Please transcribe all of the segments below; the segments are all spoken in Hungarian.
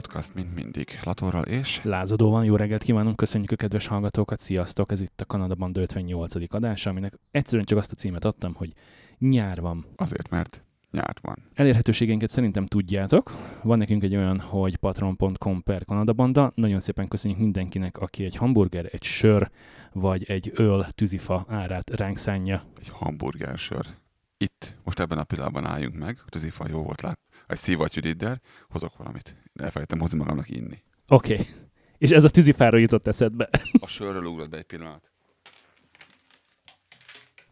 Podcast, mint mindig. Latorral és... Lázadóban jó reggelt kívánunk, köszönjük a kedves hallgatókat, sziasztok! Ez itt a Kanada Banda 58. adása, aminek egyszerűen csak azt a címet adtam, hogy nyár van. Azért, mert nyár van. Elérhetőségeinket szerintem tudjátok. Van nekünk egy olyan, hogy patron.com per Kanada Banda. Nagyon szépen köszönjük mindenkinek, aki egy hamburger, egy sör vagy egy öl tűzifa árát ránk szánja. Egy hamburger sör. Itt, most ebben a pillanatban álljunk meg, tűzifa jó volt lát, egy szívattyűdiddel, hozok valamit. Elfelejtem hozni magamnak inni. Oké. Okay. És ez a tűzifára jutott eszedbe. A sörről ugrott be egy pillanat.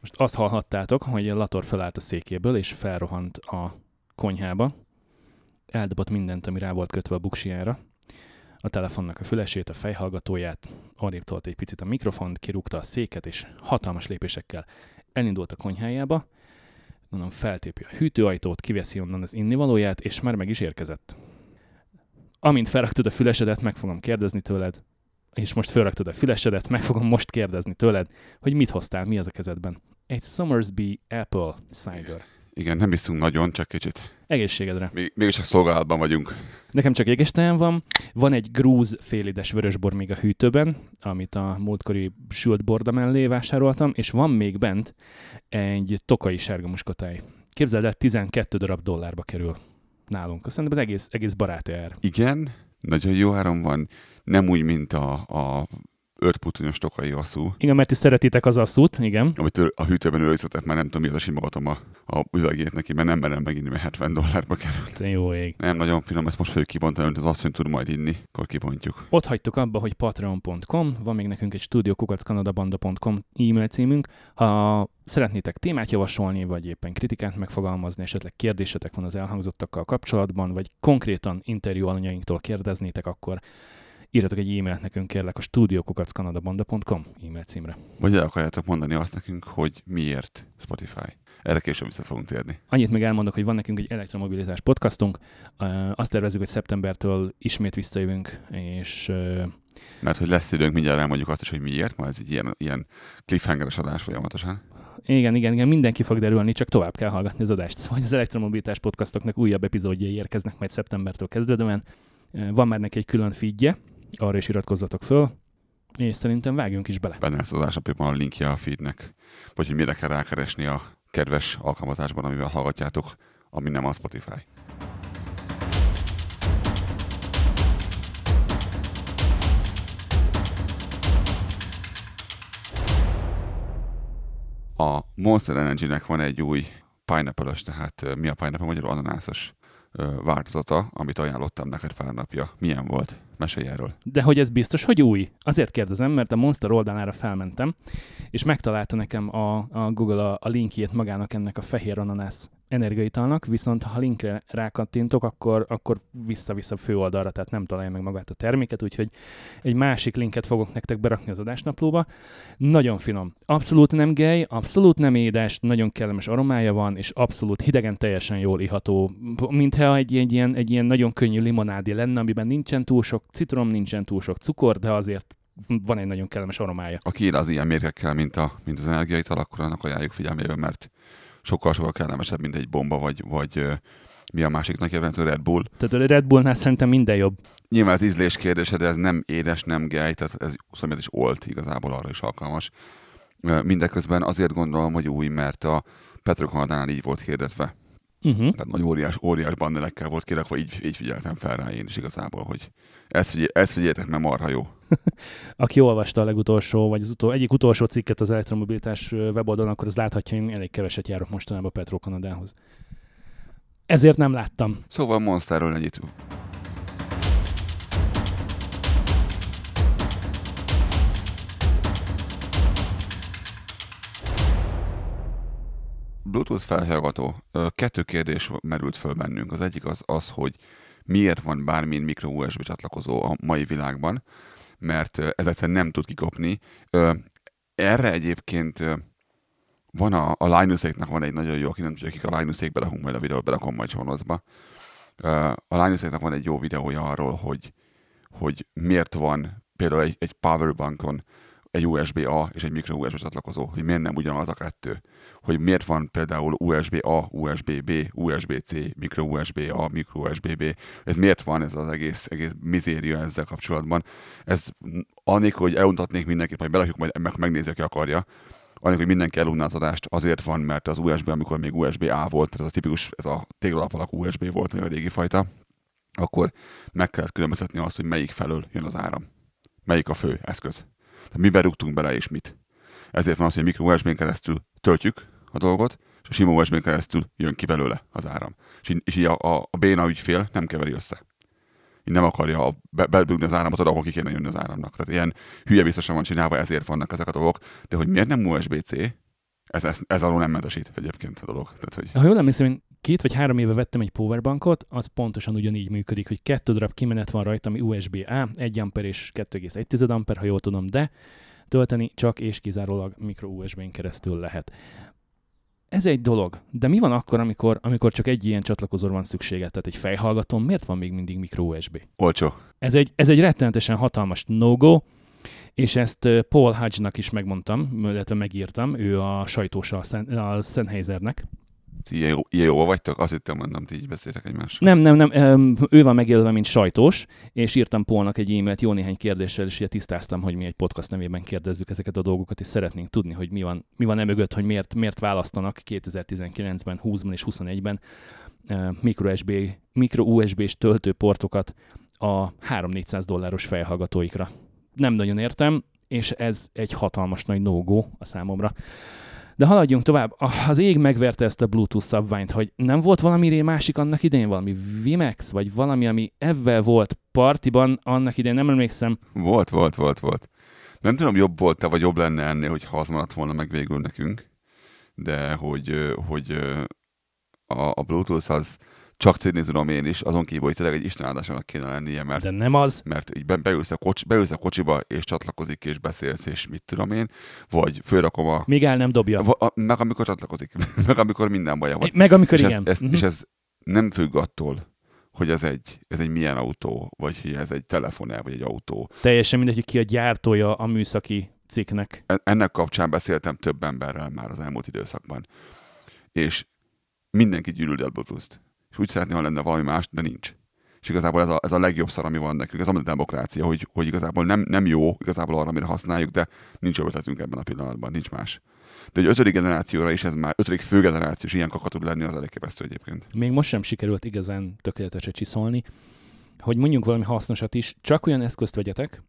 Most azt hallhattátok, hogy Lator felállt a székéből, és felrohant a konyhába. Eldobott mindent, ami rá volt kötve a buksiára. A telefonnak a fülesét, a fejhallgatóját, arrébb tolt egy picit a mikrofont, kirúgta a széket, és hatalmas lépésekkel elindult a konyhájába. Mondom, feltépi a hűtőajtót, kiveszi onnan az innivalóját, és már meg is érkezett. Amint felraktad a fülesedet, meg fogom kérdezni tőled, és most felraktad a fülesedet, meg fogom most kérdezni tőled, hogy mit hoztál, mi az a kezedben. Egy Summersby Apple Cider. Igen, nem iszunk nagyon, csak kicsit. Egészségedre. Még, mégis csak szolgálatban vagyunk. Nekem csak égestejem van. Van egy grúz félides vörösbor még a hűtőben, amit a múltkori sült borda mellé vásároltam, és van még bent egy tokai sárga muskotáj. Képzeld el, 12 darab dollárba kerül nálunk. Szerintem az egész, egész baráti ár. Igen, nagyon jó áron van. Nem úgy, mint a, a ötputunyos tokai asszú. Igen, mert ti szeretitek az asszút, igen. Amit a hűtőben őrizetek, már nem tudom, miért simogatom a, a üvegét neki, mert nem merem meginni, mert 70 dollárba került. Te jó ég. Nem nagyon finom, ezt most fogjuk kibontani, amit az asszony tud majd inni, akkor kibontjuk. Ott hagytuk abba, hogy patreon.com, van még nekünk egy studiokukackanadabanda.com e-mail címünk. Ha szeretnétek témát javasolni, vagy éppen kritikát megfogalmazni, esetleg kérdésetek van az elhangzottakkal kapcsolatban, vagy konkrétan interjú alanyainktól kérdeznétek, akkor írjatok egy e-mailt nekünk kérlek a studiokukackanadabanda.com e-mail címre. Vagy el akarjátok mondani azt nekünk, hogy miért Spotify. Erre később vissza fogunk térni. Annyit még elmondok, hogy van nekünk egy elektromobilitás podcastunk. Azt tervezzük, hogy szeptembertől ismét visszajövünk, és mert hogy lesz időnk, mindjárt elmondjuk azt is, hogy miért, majd ez egy ilyen, ilyen cliffhangeres adás folyamatosan. Igen, igen, igen, mindenki fog derülni, csak tovább kell hallgatni az adást. Szóval az elektromobilitás podcastoknak újabb epizódjai érkeznek majd szeptembertől kezdődően. Van már neki egy külön feedje, arra is iratkozzatok föl, és szerintem vágjunk is bele. Benne lesz az adásapjában a linkje a feednek, vagy hogy mire kell rákeresni a kedves alkalmazásban, amivel hallgatjátok, ami nem a Spotify. A Monster Energy-nek van egy új pineapple tehát mi a pineapple magyarul ananászos változata, amit ajánlottam neked pár napja. Milyen volt? Mesélj erről. De hogy ez biztos, hogy új? Azért kérdezem, mert a Monster oldalára felmentem, és megtalálta nekem a, a Google a, a linkjét magának ennek a fehér ananász energiaitalnak, viszont ha linkre rákattintok, akkor, akkor vissza-vissza fő oldalra, tehát nem találja meg magát a terméket, úgyhogy egy másik linket fogok nektek berakni az adásnaplóba. Nagyon finom. Abszolút nem gej, abszolút nem édes, nagyon kellemes aromája van, és abszolút hidegen teljesen jól iható, mintha egy, egy, ilyen, egy ilyen nagyon könnyű limonádi lenne, amiben nincsen túl sok citrom, nincsen túl sok cukor, de azért van egy nagyon kellemes aromája. Aki ír az ilyen mérgekkel, mint, a, mint az energiaital, akkor annak ajánljuk figyelmébe, mert sokkal-sokkal kellemesebb, mint egy bomba, vagy, vagy mi a másiknak jelentő Red Bull. Tehát a Red Bullnál szerintem minden jobb. Nyilván az ízlés kérdése, de ez nem édes, nem gej, tehát ez szóval is olt igazából arra is alkalmas. Mindeközben azért gondolom, hogy új, mert a Petrokanadánál így volt hirdetve. Uh-huh. Tehát nagy óriás, óriás bandelekkel volt kirakva, így, így figyeltem fel rá én is igazából, hogy ezt, figyel, ezt figyeljetek, mert marha jó. Aki olvasta a legutolsó, vagy az utol, egyik utolsó cikket az elektromobilitás weboldalon, akkor az láthatja, én elég keveset járok mostanában Petro Kanadához. Ezért nem láttam. Szóval Monsterről ennyit. Bluetooth felhallgató. Kettő kérdés merült föl bennünk. Az egyik az az, hogy miért van bármilyen mikro USB csatlakozó a mai világban, mert ez egyszerűen nem tud kikopni. Erre egyébként van a, a linus van egy nagyon jó, aki nem tudja, akik a linus belakunk majd a videót, berakom majd csonozba. A linus van egy jó videója arról, hogy, hogy miért van például egy, egy powerbankon egy USB-A és egy micro USB csatlakozó, hogy miért nem ugyanaz a kettő. Hogy miért van például USB-A, USB-B, USB-C, micro USB-A, micro USB-B. Ez miért van ez az egész, egész mizéria ezzel kapcsolatban. Ez annélkül, hogy eluntatnék mindenkit, majd belakjuk, majd meg, megnézi, aki akarja. Annélkül, hogy mindenki elunná az adást, azért van, mert az USB, amikor még USB-A volt, ez a tipikus, ez a téglalap alakú USB volt, a régi fajta, akkor meg kellett különböztetni azt, hogy melyik felől jön az áram. Melyik a fő eszköz. Tehát mi berúgtunk bele és mit. Ezért van az, hogy a mikro USB-n keresztül töltjük a dolgot, és a sima USB-n keresztül jön ki belőle az áram. És, így, és így a, a, a béna ügyfél nem keveri össze. Így nem akarja be, belbügni az áramot oda, ahol ki kéne jönni az áramnak. Tehát ilyen hülye visszasan van csinálva, ezért vannak ezek a dolgok. De hogy miért nem USB-C, ez, ez, ez alól nem mentesít egyébként a dolog. Tehát, hogy... Ha jól emlékszem, én két vagy három éve vettem egy powerbankot, az pontosan ugyanígy működik, hogy kettő darab kimenet van rajta, ami USB-A, 1 amper és 2,1 amper, ha jól tudom, de tölteni csak és kizárólag mikro USB-n keresztül lehet. Ez egy dolog, de mi van akkor, amikor, amikor csak egy ilyen csatlakozóra van szüksége, tehát egy fejhallgatón, miért van még mindig mikro USB? Olcsó. Ez egy, ez egy rettenetesen hatalmas no-go, és ezt Paul Hodge-nak is megmondtam, illetve megírtam, ő a sajtós a, Sennheisernek, ilyen, jó, ilyen jó vagytok? Azt hittem, mondom, ti így beszéltek egymással. Nem, nem, nem. Ő van megjelölve, mint sajtós, és írtam Polnak egy e-mailt jó néhány kérdéssel, és ugye tisztáztam, hogy mi egy podcast nevében kérdezzük ezeket a dolgokat, és szeretnénk tudni, hogy mi van, mi van emögött, hogy miért, miért választanak 2019-ben, 20-ban és 21-ben micro USB, micro USB-s töltőportokat a 3-400 dolláros fejhallgatóikra. Nem nagyon értem, és ez egy hatalmas nagy no a számomra. De haladjunk tovább. Az ég megverte ezt a Bluetooth szabványt, hogy nem volt valami másik annak idején, valami Vimex, vagy valami, ami ebben volt partiban annak idején, nem emlékszem. Volt, volt, volt, volt. Nem tudom, jobb volt-e, vagy jobb lenne ennél, hogy az maradt volna meg végül nekünk, de hogy, hogy a, a Bluetooth az csak cédni tudom én is, azon kívül, hogy tényleg egy istenáldásának kéne lennie, mert, De nem az. mert így beülsz a, kocs, beülsz a kocsiba, és csatlakozik, és beszélsz, és mit tudom én, vagy fölrakom a... Még el nem dobja. A, a, meg amikor csatlakozik, meg amikor minden baja van. Meg amikor és igen. Ez, ez, uh-huh. És ez nem függ attól, hogy ez egy, ez egy milyen autó, vagy hogy ez egy telefon vagy egy autó. Teljesen mindegy, hogy ki a gyártója a műszaki cikknek. Ennek kapcsán beszéltem több emberrel már az elmúlt időszakban. És mindenki gyűlöli a Bluetooth-t és úgy szeretné, ha lenne valami más, de nincs. És igazából ez a, ez a legjobb szar, ami van nekünk, ez a demokrácia, hogy, hogy igazából nem, nem jó igazából arra, amire használjuk, de nincs ötletünk ebben a pillanatban, nincs más. De egy ötödik generációra is ez már, ötödik főgenerációs ilyen kaka tud lenni, az elég egyébként. Még most sem sikerült igazán tökéletesen csiszolni, hogy mondjunk valami hasznosat is, csak olyan eszközt vegyetek,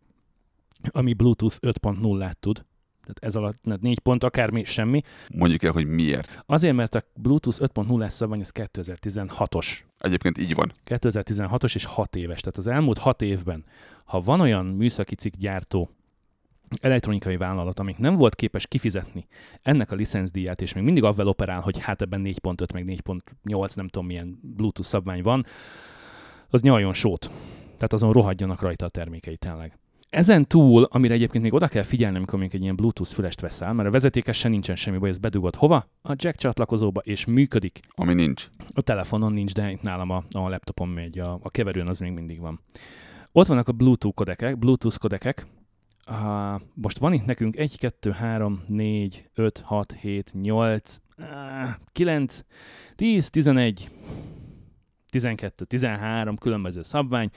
ami Bluetooth 5.0-át tud, tehát ez alatt 4 pont, akármi, semmi. Mondjuk el, hogy miért. Azért, mert a Bluetooth 5.0 szabvány az 2016-os. Egyébként így van. 2016-os és 6 éves. Tehát az elmúlt 6 évben, ha van olyan műszaki cikk gyártó, elektronikai vállalat, amik nem volt képes kifizetni ennek a licenszdíját, és még mindig avval operál, hogy hát ebben 4.5 meg 4.8 nem tudom milyen Bluetooth szabvány van, az nyaljon sót. Tehát azon rohadjanak rajta a termékei tényleg. Ezen túl, amire egyébként még oda kell figyelni, amikor még egy ilyen Bluetooth fülest veszel, mert a vezetékesen nincsen semmi baj, ez bedugod hova? A jack csatlakozóba, és működik. Ami nincs. A telefonon nincs, de itt nálam a, a laptopon megy, a, a keverőn az még mindig van. Ott vannak a Bluetooth kodekek, Bluetooth kodekek. Uh, most van itt nekünk 1, 2, 3, 4, 5, 6, 7, 8, uh, 9, 10, 11, 12, 13 különböző szabvány,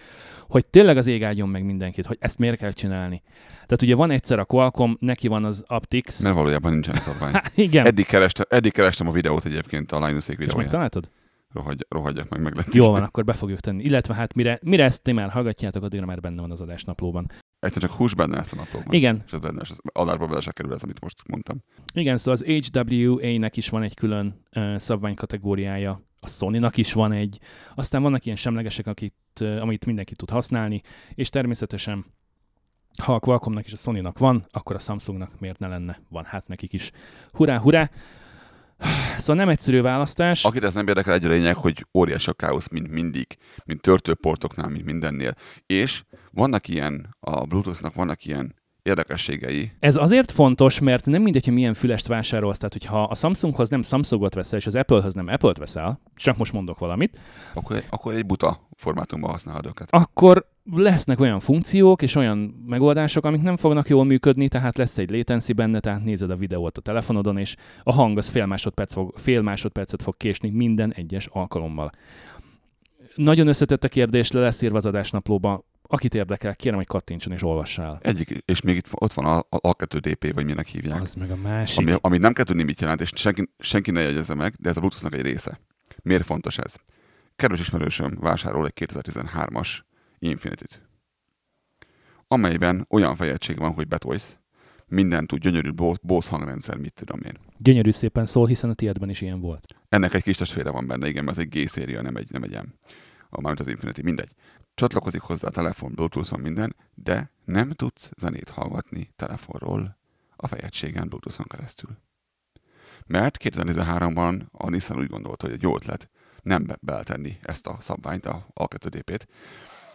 hogy tényleg az ég áldjon meg mindenkit, hogy ezt miért kell csinálni. Tehát ugye van egyszer a Qualcomm, neki van az Aptix. Mert valójában nincsen szabvány. Há, igen. Eddig kerestem, eddig kerestem a videót egyébként, a Linuszék videóját. És megtaláltad? Rohagy, rohadjak meg, meg Jó van, akkor be fogjuk tenni. Illetve hát mire, mire ezt ti már hallgatjátok, addigra már benne van az adásnaplóban. Egyszer csak hús benne ezt a naplóban. Igen. És ez benne, és az adásba bele se kerül ez, amit most mondtam. Igen, szóval az HWA-nek is van egy külön uh, szabványkategóriája a Sony-nak is van egy, aztán vannak ilyen semlegesek, akit, amit mindenki tud használni, és természetesen ha a Qualcommnak és a Sony-nak van, akkor a Samsungnak miért ne lenne? Van hát nekik is. Hurrá, hurrá! Szóval nem egyszerű választás. Akit ez nem érdekel, egy lényeg, hogy óriási a káosz, mint mindig, mint törtőportoknál, mint mindennél. És vannak ilyen, a Bluetooth-nak vannak ilyen érdekességei. Ez azért fontos, mert nem mindegy, hogy milyen fülest vásárolsz. Tehát, hogyha a Samsunghoz nem Samsungot veszel, és az Applehoz nem Apple-t veszel, csak most mondok valamit. Akkor, akkor egy buta formátumban használod őket. Akkor lesznek olyan funkciók és olyan megoldások, amik nem fognak jól működni, tehát lesz egy latency benne, tehát nézed a videót a telefonodon, és a hang az fél, másodperc fog, fél másodpercet fog késni minden egyes alkalommal. Nagyon összetett a kérdés, le lesz írva az adásnaplóba. Akit érdekel, kérem, hogy kattintson és olvassál. Egyik, és még itt ott van a, a A2DP, vagy minek hívják. Az meg a másik. Ami, ami nem kell tudni, mit jelent, és senki, senki ne jegyezze meg, de ez a Bluetooth-nak egy része. Miért fontos ez? Kedves ismerősöm vásárol egy 2013-as Infinity-t, amelyben olyan fejegység van, hogy betolsz, minden tud, gyönyörű Bose hangrendszer, mit tudom én. Gyönyörű szépen szól, hiszen a tiédben is ilyen volt. Ennek egy kis testvére van benne, igen, mert ez egy G-széria, nem egy, nem egy M. Mármint az Infinity, mindegy. Csatlakozik hozzá a telefon, Bluetooth-on minden, de nem tudsz zenét hallgatni telefonról a fejegységen Bluetooth-on keresztül. Mert 2013-ban a Nissan úgy gondolta, hogy egy jó ötlet nem be- beletenni ezt a szabványt, a A2DP-t,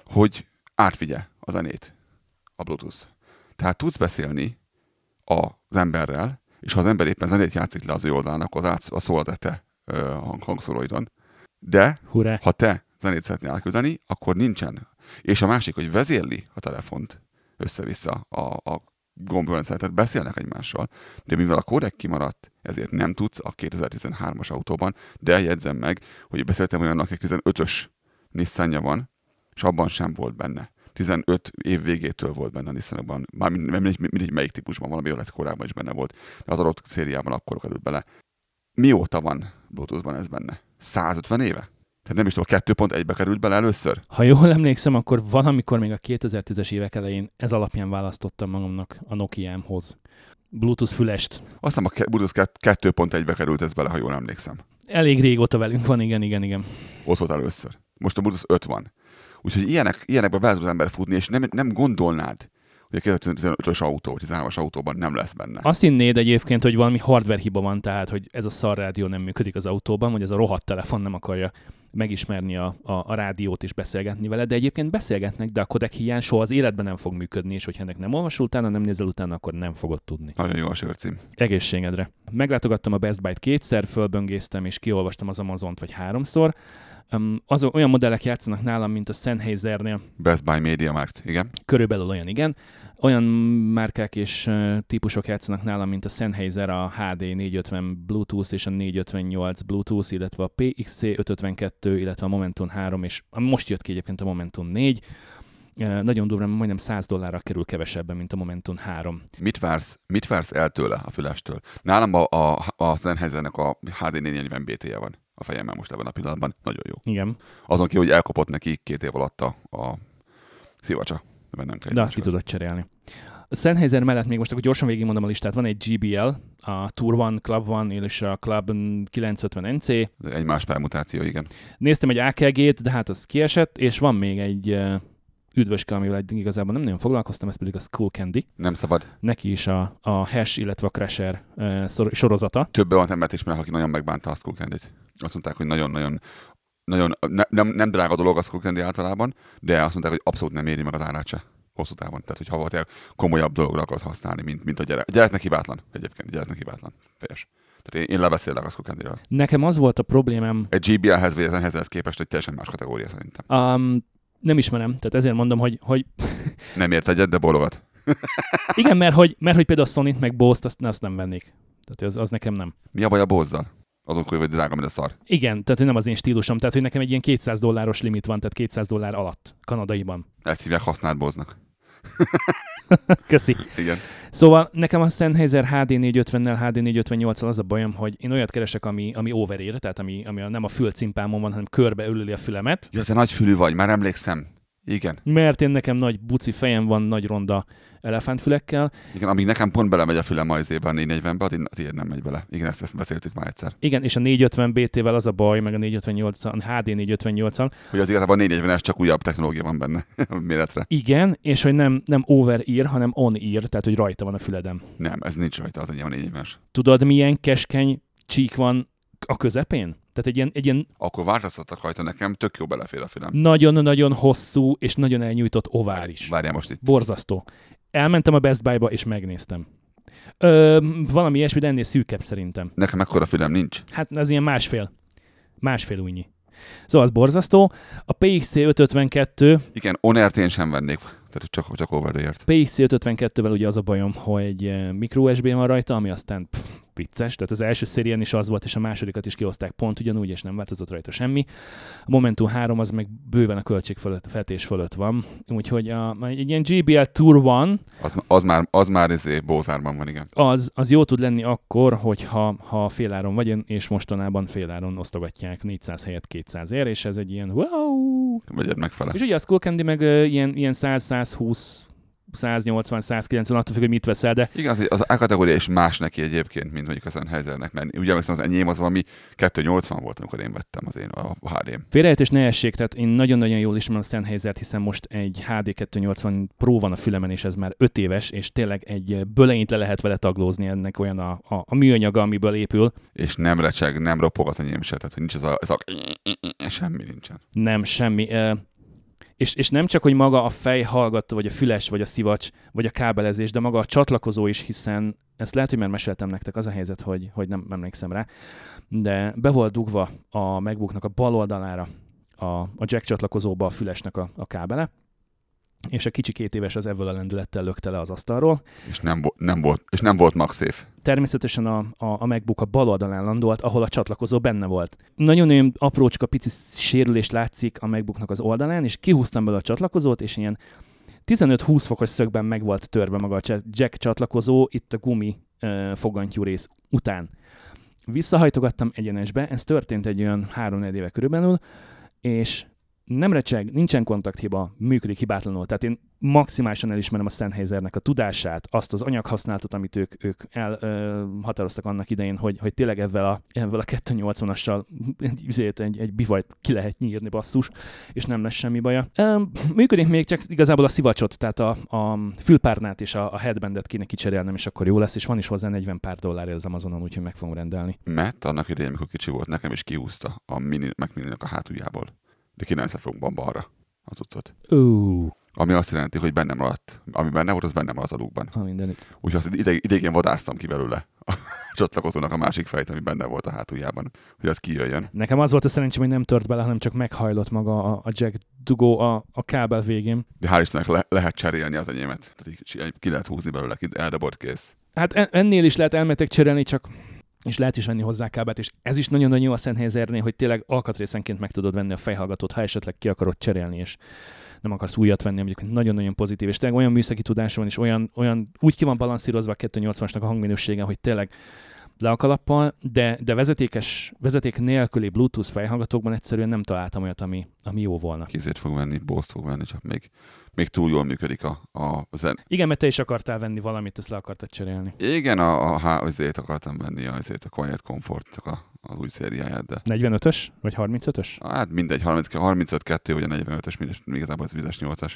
hogy átvigye a zenét a Bluetooth. Tehát tudsz beszélni az emberrel, és ha az ember éppen zenét játszik le az ő oldalán, akkor az át, a szól a te hang, hangszóróidon. De Hurrá. ha te zenét szeretnél átküldeni, akkor nincsen. És a másik, hogy vezérli a telefont össze-vissza a, a gombrendszer, tehát beszélnek egymással, de mivel a kódek kimaradt, ezért nem tudsz a 2013-as autóban, de jegyzem meg, hogy beszéltem olyannak, hogy 15-ös Nissan van, és abban sem volt benne. 15 év végétől volt benne a Nissanokban, már mindegy, mindegy melyik típusban, valami lett korábban is benne volt, de az adott szériában akkor került bele. Mióta van Bluetoothban ez benne? 150 éve? Tehát nem is tudom, 2.1-be került bele először? Ha jól emlékszem, akkor valamikor még a 2010-es évek elején ez alapján választottam magamnak a Nokia-mhoz. Bluetooth fülest. Azt hiszem a Bluetooth 2.1-be került ez bele, ha jól emlékszem. Elég régóta velünk van, igen, igen, igen. Ott volt először. Most a Bluetooth 5 van. Úgyhogy ilyenek, ilyenekbe bele tud az ember futni, és nem, nem gondolnád, hogy a 2015-ös autó, 13-as autóban nem lesz benne. Azt hinnéd egyébként, hogy valami hardware hiba van, tehát hogy ez a szar rádió nem működik az autóban, hogy ez a rohadt telefon nem akarja megismerni a, a, a rádiót és beszélgetni vele, de egyébként beszélgetnek, de a kodek hiány soha az életben nem fog működni, és hogyha ennek nem olvasol utána, nem nézel utána, akkor nem fogod tudni. Nagyon jó a sörcím. Egészségedre. Meglátogattam a Best Buy-t kétszer, fölböngésztem és kiolvastam az Amazont vagy háromszor. Um, olyan modellek játszanak nálam, mint a Sennheisernél. Best Buy Media Markt, igen. Körülbelül olyan, igen. Olyan márkák és uh, típusok játszanak nálam, mint a Sennheiser, a HD 450 Bluetooth és a 458 Bluetooth, illetve a PXC 552, illetve a Momentum 3, és most jött ki egyébként a Momentum 4. Uh, nagyon durván, majdnem 100 dollárra kerül kevesebben, mint a Momentum 3. Mit vársz, mit vársz el tőle a fülestől? Nálam a, a, a Sennheisernek a HD 440 BT-je van a fejemmel most ebben a pillanatban. Nagyon jó. Igen. Azon ki, hogy elkopott neki két év alatt a, a szivacsa. Nem kell De azt ki tudod cserélni. A Sennheiser mellett még most akkor gyorsan végigmondom a listát. Van egy GBL, a Tour One, Club One, és a Club 950 NC. Egy más permutáció, igen. Néztem egy AKG-t, de hát az kiesett, és van még egy üdvöske, amivel igazából nem nagyon foglalkoztam, ez pedig a Skull Candy. Nem szabad. Neki is a, a Hash, illetve a Crasher uh, sorozata. Több olyan embert ismerek, aki nagyon megbánta a Skull Candy-t. Azt mondták, hogy nagyon-nagyon nagyon, ne, nem, nem drága dolog a Skull Candy általában, de azt mondták, hogy abszolút nem éri meg az árát se hosszú távon. Tehát, hogy ha komolyabb dologra akarod használni, mint, mint a gyerek. A gyereknek hibátlan egyébként, a gyereknek hibátlan. Fejes. Tehát én, én lebeszélek a Skull Nekem az volt a problémám. Egy GBL-hez vagy ezenhez képest egy teljesen más kategória szerintem. Um, nem ismerem, tehát ezért mondom, hogy... hogy... nem ért egyet, de bologat. Igen, mert hogy, mert hogy például a Sony-t meg Bose-t azt, azt nem vennék. Tehát az, az nekem nem. Mi a baj a Bose-zal? Azon kívül, hogy drága, mint a szar. Igen, tehát hogy nem az én stílusom, tehát hogy nekem egy ilyen 200 dolláros limit van, tehát 200 dollár alatt, kanadaiban. Ezt hívják használt boznak. Köszi. Igen. Szóval nekem a Sennheiser HD 450-nel, HD 458-al az a bajom, hogy én olyat keresek, ami, ami overér, tehát ami, ami a, nem a fülcimpámon van, hanem körbe ölüli a fülemet. Ja, te nagy fülű vagy, már emlékszem. Igen. Mert én nekem nagy buci fejem van, nagy ronda elefántfülekkel. Igen, amíg nekem pont belemegy a fülem majzébe a 440-be, addig tiéd nem megy bele. Igen, ezt, ezt beszéltük már egyszer. Igen, és a 450 BT-vel az a baj, meg a 458 a HD 458-al. Hogy az igazából a 440-es csak újabb technológia van benne méretre. Igen, és hogy nem, nem over-ear, hanem on-ear, tehát hogy rajta van a füledem. Nem, ez nincs rajta, az enyém a 440-es. Tudod, milyen keskeny csík van a közepén? Tehát egy ilyen, egy ilyen Akkor változtattak rajta nekem, tök jó belefér a fülem. nagyon-nagyon hosszú és nagyon elnyújtott ovális. Várjál most itt. Borzasztó. Elmentem a Best Buy-ba és megnéztem. Ö, valami ilyesmi, de ennél szűkebb szerintem. Nekem ekkora fülem nincs. Hát ez ilyen másfél. Másfél újnyi. Szóval az borzasztó. A PXC 552, Igen, Onert sem vennék, tehát csak, csak overért. PXC 552-vel ugye az a bajom, hogy eh, micro USB van rajta, ami aztán pff, vicces, tehát az első szérián is az volt, és a másodikat is kihozták pont ugyanúgy, és nem változott rajta semmi. A Momentum 3 az meg bőven a költség fölött, a fetés fölött van, úgyhogy a, egy ilyen GBL Tour van, Az, az már, az már izé, Bózárban van, igen. az, az jó tud lenni akkor, hogyha ha féláron vagy, és mostanában féláron osztogatják 400 helyett 200 ér, és ez egy ilyen wow! Vegyed megfele. És ugye a Skull Candy meg ö, ilyen, ilyen 100-120 180, 190, attól függ, hogy mit veszel, de Igen, az, az A kategória is más neki egyébként, mint mondjuk a Sennheisernek, mert ugye emlékszem, az enyém az valami 280 volt, amikor én vettem az én a HD-m. félreértés ne essék, tehát én nagyon-nagyon jól ismerem a Sennheisert, hiszen most egy HD 280 Pro van a fülemen, és ez már 5 éves, és tényleg egy böleint le lehet vele taglózni, ennek olyan a, a, a műanyaga, amiből épül. És nem recseg, nem ropog az enyém se, tehát hogy nincs ez a, ez a semmi nincsen. Nem, semmi. És, és nem csak, hogy maga a fejhallgató, vagy a füles, vagy a szivacs, vagy a kábelezés, de maga a csatlakozó is, hiszen ezt lehet, hogy már meséltem nektek, az a helyzet, hogy, hogy nem emlékszem rá, de be volt dugva a MacBooknak a bal oldalára a, a jack csatlakozóba a fülesnek a, a kábele, és a kicsi két éves az ebből a lendülettel lökte le az asztalról. És nem, nem volt, és nem volt MagSafe. Természetesen a, a, a MacBook a bal oldalán landolt, ahol a csatlakozó benne volt. Nagyon-nagyon aprócska, pici sérülés látszik a MacBooknak az oldalán, és kihúztam belőle a csatlakozót, és ilyen 15-20 fokos szögben meg volt törve maga a jack csatlakozó itt a gumi ö, fogantyú rész után. Visszahajtogattam egyenesbe, ez történt egy olyan 3-4 éve körülbelül, és nem recseg, nincsen kontakthiba, működik hibátlanul. Tehát én maximálisan elismerem a Sennheisernek a tudását, azt az anyaghasználatot, amit ők, ők elhatároztak annak idején, hogy, hogy tényleg ezzel a, ezzel a 280-assal egy, egy, egy bivajt ki lehet nyírni basszus, és nem lesz semmi baja. Működik még csak igazából a szivacsot, tehát a, a fülpárnát és a, a headbandet kéne kicserélnem, és akkor jó lesz, és van is hozzá 40 pár dollár az Amazonon, úgyhogy meg fogom rendelni. Matt annak idején, amikor kicsi volt, nekem is kihúzta a mini, Mac mini a hátuljából. De 9 fogban balra az utcot. Ó, Ami azt jelenti, hogy bennem maradt. Ami benne volt, az bennem maradt a lukban. ha mindenit. Úgyhogy azt ide, idegén vadáztam ki belőle a csatlakozónak a másik fejt, ami benne volt a hátuljában, hogy az kijöjjön. Nekem az volt a szerencsém, hogy nem tört bele, hanem csak meghajlott maga a, a jack dugó a, a kábel végén. De hál' Istennek le, lehet cserélni az enyémet. Tehát ki lehet húzni belőle, eldobott kész. Hát en- ennél is lehet elmetek cserélni, csak és lehet is venni hozzá kábelt, és ez is nagyon-nagyon jó a Sennheisernél, hogy tényleg alkatrészenként meg tudod venni a fejhallgatót, ha esetleg ki akarod cserélni, és nem akarsz újat venni, egyébként nagyon-nagyon pozitív, és tényleg olyan műszaki tudása van, és olyan, olyan úgy ki van balanszírozva a 280-asnak a hangminősége, hogy tényleg le a kalappal, de, de vezetékes, vezeték nélküli Bluetooth fejhallgatókban egyszerűen nem találtam olyat, ami, ami jó volna. Kézét fog venni, bózt fog venni, csak még, még túl jól működik a, a zen. Igen, mert te is akartál venni valamit, ezt le akartad cserélni. Igen, a, a, a azért akartam venni azért a Quiet Comfort a, az új szériáját, de 45-ös? Vagy 35-ös? hát mindegy, 30, 35 2 vagy a 45-ös, mindegy, igazából ez vizes 8-as.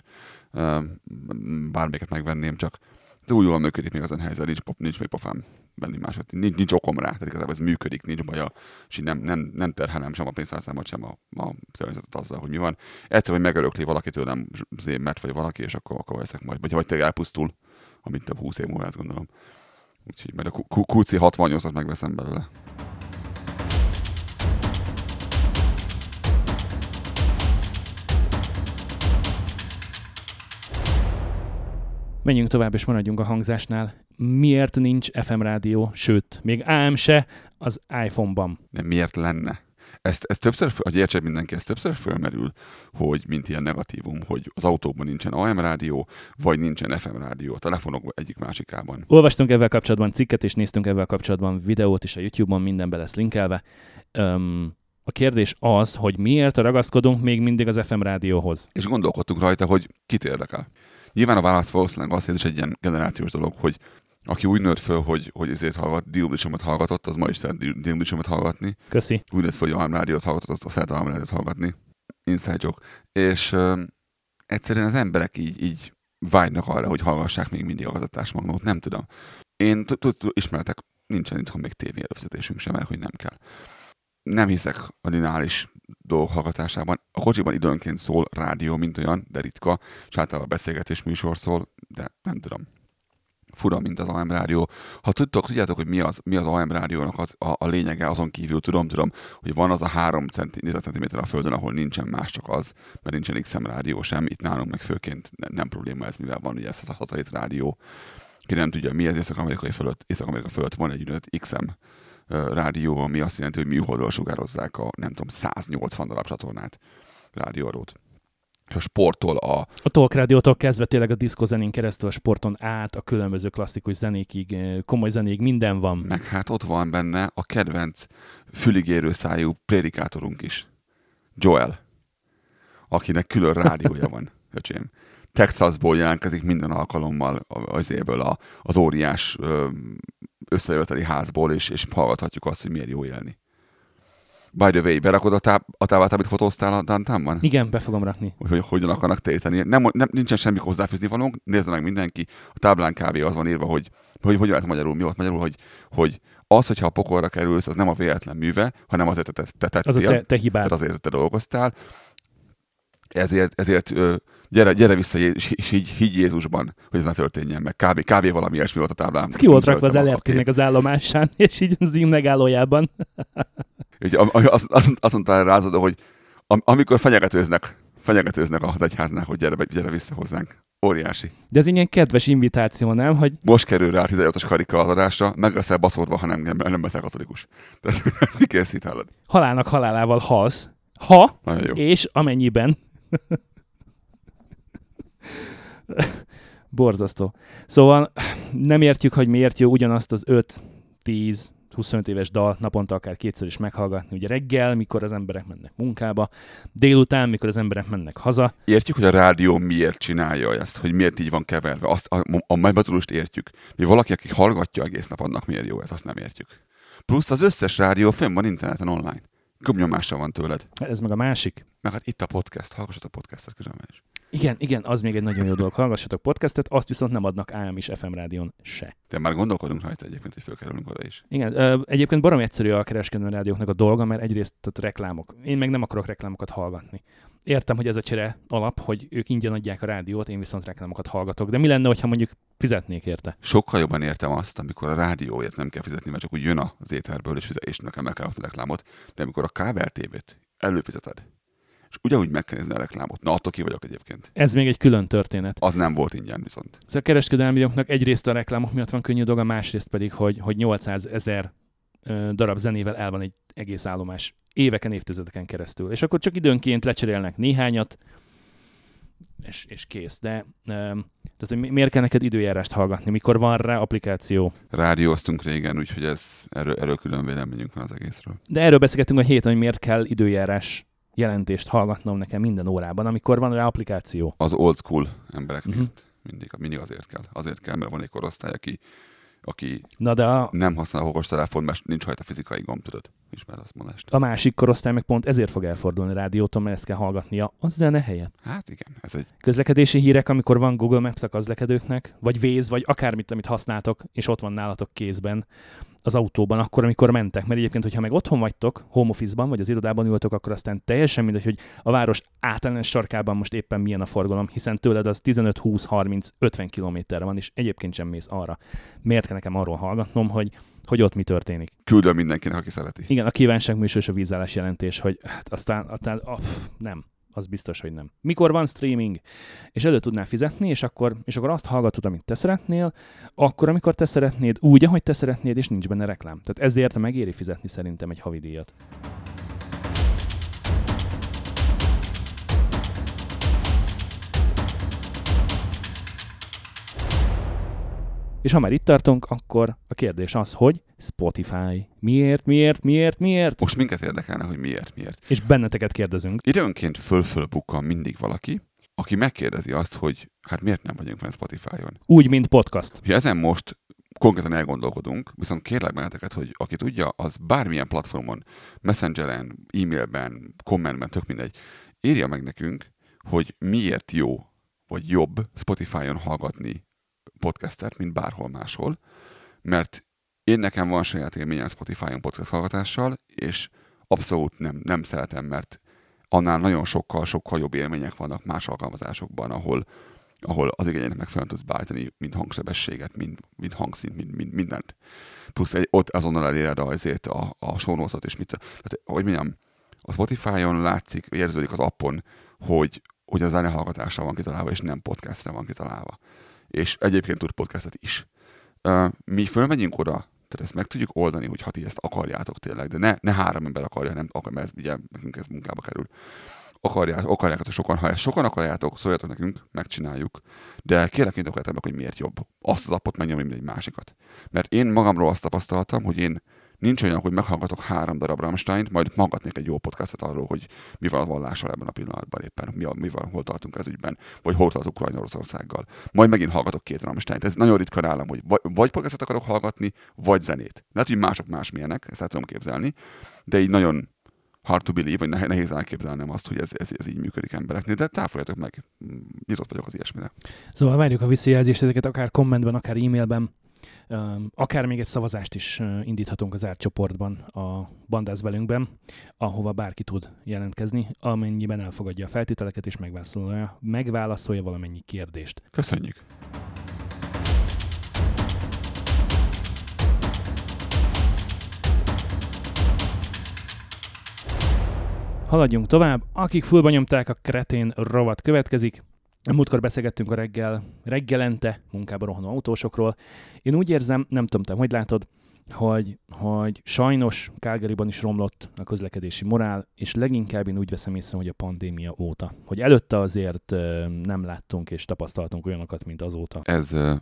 Üm, Bármelyiket megvenném, csak túl jól működik még az Sennheiser, nincs, nincs még pofám venni másod. Nincs, nincs okom rá, tehát igazából ez működik, nincs baja, és így nem, nem, nem terhelem sem a pénztárcámat, sem a, a természetet azzal, hogy mi van. Egyszer, hogy megörökli valaki tőlem, mert vagy valaki, és akkor, akkor veszek majd. Vagy, vagy tényleg elpusztul, amit több 20 év múlva, azt gondolom. Úgyhogy majd a Q- QC 68-at megveszem belőle. Menjünk tovább, és maradjunk a hangzásnál. Miért nincs FM rádió, sőt, még AM se az iPhone-ban? De miért lenne? Ezt, ez többször, hogy értse mindenki, ez többször fölmerül, hogy mint ilyen negatívum, hogy az autókban nincsen AM rádió, vagy nincsen FM rádió, a telefonok egyik másikában. Olvastunk ezzel kapcsolatban cikket, és néztünk ezzel kapcsolatban videót, és a YouTube-on mindenbe lesz linkelve. Öm, a kérdés az, hogy miért ragaszkodunk még mindig az FM rádióhoz. És gondolkodtunk rajta, hogy kit érdekel. Nyilván a válasz valószínűleg az, hogy ez is egy ilyen generációs dolog, hogy aki úgy nőtt föl, hogy, hogy ezért hallgat, Dilbisomot hallgatott, az ma is szeret Dilbisomot hallgatni. Köszi. Úgy nőtt föl, hogy Arm rádiót hallgatott, az, az szeret Arm rádiót hallgatni. Inside joke. És ö, egyszerűen az emberek így, így vágynak arra, hogy hallgassák még mindig a vezetásmagnót, nem tudom. Én ismertek, nincsen itthon még tévé előfizetésünk sem, mert hogy nem kell. Nem hiszek a lineáris dolgok hallgatásában. A kocsiban időnként szól rádió, mint olyan, de ritka, és általában beszélgetés műsor szól, de nem tudom. fura, mint az AM rádió. Ha tudtok, tudjátok, hogy mi az, mi az AM rádiónak az, a, a, lényege, azon kívül tudom, tudom, hogy van az a három centiméter a földön, ahol nincsen más, csak az, mert nincsen XM rádió sem, itt nálunk meg főként nem, nem probléma ez, mivel van ugye ez a szatellit rádió. Ki nem tudja, mi ez Észak-Amerikai fölött, Észak-Amerika fölött van egy úgynevezett XM rádió, ami azt jelenti, hogy műholdról sugározzák a, nem tudom, 180 darab csatornát rádióadót a sporttól a... A talk rádiótól kezdve tényleg a diszkozenén keresztül a sporton át, a különböző klasszikus zenékig, komoly zenéig minden van. Meg hát ott van benne a kedvenc füligérő szájú prédikátorunk is. Joel, akinek külön rádiója van, öcsém. Texasból jelentkezik minden alkalommal azéből a, az óriás összejöveteli házból, és, és hallgathatjuk azt, hogy miért jó élni. By the way, berakod a, táb, a táblát, amit fotóztál a downtownban? Igen, be fogom rakni. Hogy, hogy hogyan akarnak téteni. Nem, nem, nincsen semmi hozzáfűzni valónk, nézze meg mindenki. A táblán kb. az van írva, hogy, hogy hogy lehet magyarul, mi volt magyarul, hogy, hogy az, hogyha a pokolra kerülsz, az nem a véletlen műve, hanem azért te, te, te tettél. Az a te, te hibád. Azért te dolgoztál. Ezért, ezért gyere, gyere vissza, és higgy, higgy Jézusban, hogy ez ne történjen meg. Kb. kb. valami ilyesmi volt a táblán. Ez ki volt rakva az lrt az állomásán, és így az megállójában. Így, azt, azt, azt mondta rázadó, hogy am, amikor fenyegetőznek, fenyegetőznek az egyháznál, hogy gyere, gyere vissza hozzánk. Óriási. De ez ilyen kedves invitáció, nem? Hogy... Most kerül rá a 18-as karika az adásra, meg leszel baszorva, ha nem, nem, nem leszel katolikus. Tehát ezt kikészítálod. Halálnak halálával halsz. Ha, és amennyiben. Borzasztó. Szóval nem értjük, hogy miért jó ugyanazt az 5, 10, 25 éves dal naponta akár kétszer is meghallgatni. Ugye reggel, mikor az emberek mennek munkába, délután, mikor az emberek mennek haza. Értjük, hogy a rádió miért csinálja ezt, hogy miért így van keverve. Azt, a, a, a értjük. Mi valaki, aki hallgatja egész nap, annak miért jó ez, azt nem értjük. Plusz az összes rádió fönn van interneten online. Gömnyomása van tőled. Ez meg a másik. Meg hát itt a podcast, hallgassatok a podcastot közben is. Igen, igen, az még egy nagyon jó dolog. Hallgassatok podcastet, azt viszont nem adnak AM is FM rádión se. De már gondolkodunk rajta egyébként, hogy fölkerülünk oda is. Igen, egyébként barom egyszerű a kereskedelmi rádióknak a dolga, mert egyrészt tehát reklámok. Én meg nem akarok reklámokat hallgatni. Értem, hogy ez a csere alap, hogy ők ingyen adják a rádiót, én viszont reklámokat hallgatok. De mi lenne, ha mondjuk fizetnék érte? Sokkal jobban értem azt, amikor a rádióért nem kell fizetni, mert csak úgy jön az éterből, és, fizet, és nekem meg kell a reklámot. De amikor a kábel tévét előfizeted, és ugyanúgy meg kell nézni a reklámot. Na, attól ki vagyok egyébként. Ez még egy külön történet. Az nem volt ingyen viszont. Szóval a kereskedelmi egyrészt a reklámok miatt van könnyű dolga, másrészt pedig, hogy, hogy 800 ezer darab zenével el van egy egész állomás éveken, évtizedeken keresztül. És akkor csak időnként lecserélnek néhányat, és, és kész. De tehát, hogy miért kell neked időjárást hallgatni, mikor van rá applikáció? Rádióztunk régen, úgyhogy ez, erről, erről külön véleményünk van az egészről. De erről beszélgetünk a héten, hogy miért kell időjárás jelentést hallgatnom nekem minden órában, amikor van rá applikáció. Az old school emberek uh-huh. mindig, mindig azért kell. Azért kell, mert van egy korosztály, aki, aki Na de a... nem használ a telefon, mert nincs rajta fizikai gomb, tudod. Ismer azt mondást. A másik korosztály meg pont ezért fog elfordulni a rádiótól, mert ezt kell hallgatnia a zene helyett. Hát igen, ez egy... Közlekedési hírek, amikor van Google Maps a közlekedőknek, vagy Waze, vagy akármit, amit használtok, és ott van nálatok kézben, az autóban, akkor, amikor mentek. Mert egyébként, hogyha meg otthon vagytok, home office-ban, vagy az irodában ültök, akkor aztán teljesen mindegy, hogy a város általános sarkában most éppen milyen a forgalom, hiszen tőled az 15, 20, 30, 50 kilométerre van, és egyébként sem mész arra. Miért kell nekem arról hallgatnom, hogy hogy ott mi történik. Küldöm mindenkinek, aki szereti. Igen, a kívánság műsor és a vízállás jelentés, hogy hát aztán, aztán oh, nem az biztos, hogy nem. Mikor van streaming, és elő tudnál fizetni, és akkor, és akkor azt hallgatod, amit te szeretnél, akkor, amikor te szeretnéd, úgy, ahogy te szeretnéd, és nincs benne reklám. Tehát ezért megéri fizetni szerintem egy havidíjat. És ha már itt tartunk, akkor a kérdés az, hogy Spotify. Miért, miért, miért, miért? Most minket érdekelne, hogy miért, miért. És benneteket kérdezünk. Időnként föl-föl bukkan mindig valaki, aki megkérdezi azt, hogy hát miért nem vagyunk fenn Spotify-on. Úgy, mint podcast. Ha ezen most konkrétan elgondolkodunk, viszont kérlek benneteket, hogy aki tudja, az bármilyen platformon, messengeren, e-mailben, kommentben, tök mindegy, írja meg nekünk, hogy miért jó vagy jobb Spotify-on hallgatni podcastet, mint bárhol máshol, mert én nekem van saját élményem Spotify-on podcast hallgatással, és abszolút nem, nem szeretem, mert annál nagyon sokkal, sokkal jobb élmények vannak más alkalmazásokban, ahol, ahol az igényeknek megfelelően tudsz beállítani mind hangsebességet, mind, mind hangszint, mind, mind, mindent. Plusz egy, ott azonnal eléred azért a, a show és mit. Tehát, hogy mondjam, a Spotify-on látszik, érződik az appon, hogy, hogy a zenehallgatásra van kitalálva, és nem podcastre van kitalálva. És egyébként tud podcastet is. Mi fölmegyünk oda, tehát ezt meg tudjuk oldani, hogy ha ti ezt akarjátok tényleg, de ne, ne három ember akarja, nem akar, mert ez, ugye nekünk ez munkába kerül akarjátok, akarjátok sokan, ha ezt sokan akarjátok, szóljatok nekünk, megcsináljuk, de kérlek indokoljátok meg, hogy miért jobb azt az appot megnyomni, mint egy másikat. Mert én magamról azt tapasztaltam, hogy én nincs olyan, hogy meghallgatok három darab Rammstein, majd magadnék egy jó podcastet arról, hogy mi van a vallással ebben a pillanatban éppen, mi, a, mi van, hol tartunk ez ügyben, vagy hol tartunk Ukrajna Oroszországgal. Majd megint hallgatok két rammstein Ez nagyon ritka nálam, hogy vagy, vagy podcastet akarok hallgatni, vagy zenét. Lehet, hogy mások másmilyenek, ezt el tudom képzelni, de így nagyon hard to believe, vagy nehéz elképzelnem azt, hogy ez, ez, ez így működik embereknél, de táfoljatok meg, nyitott vagyok az ilyesmire. Szóval várjuk a visszajelzéseteket, akár kommentben, akár e-mailben, akár még egy szavazást is indíthatunk az csoportban, a Bandáz velünkben, ahova bárki tud jelentkezni, amennyiben elfogadja a feltételeket és megválaszolja, megválaszolja valamennyi kérdést. Köszönjük! Haladjunk tovább. Akik fullba nyomták, a kretén rovat következik. Múltkor beszélgettünk a reggel, reggelente munkába rohanó autósokról. Én úgy érzem, nem tudom, te hogy látod, hogy, hogy sajnos Calgaryban is romlott a közlekedési morál, és leginkább én úgy veszem észre, hogy a pandémia óta. Hogy előtte azért nem láttunk és tapasztaltunk olyanokat, mint azóta. Ez uh,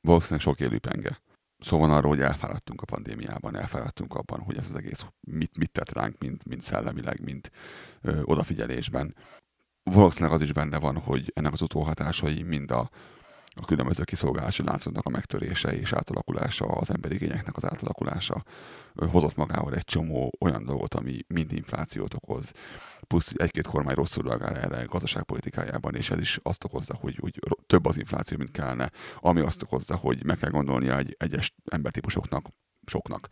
valószínűleg sok élőpenge szó van arról, hogy elfáradtunk a pandémiában, elfáradtunk abban, hogy ez az egész mit, mit tett ránk, mint, mint szellemileg, mint ö, odafigyelésben. Valószínűleg az is benne van, hogy ennek az utóhatásai mind a, a különböző kiszolgálási láncoknak a megtörése és átalakulása, az emberi igényeknek az átalakulása hozott magával egy csomó olyan dolgot, ami mind inflációt okoz, plusz egy-két kormány rosszul reagál erre gazdaságpolitikájában, és ez is azt okozza, hogy, hogy több az infláció, mint kellene, ami azt okozza, hogy meg kell gondolnia egy egyes embertípusoknak, soknak,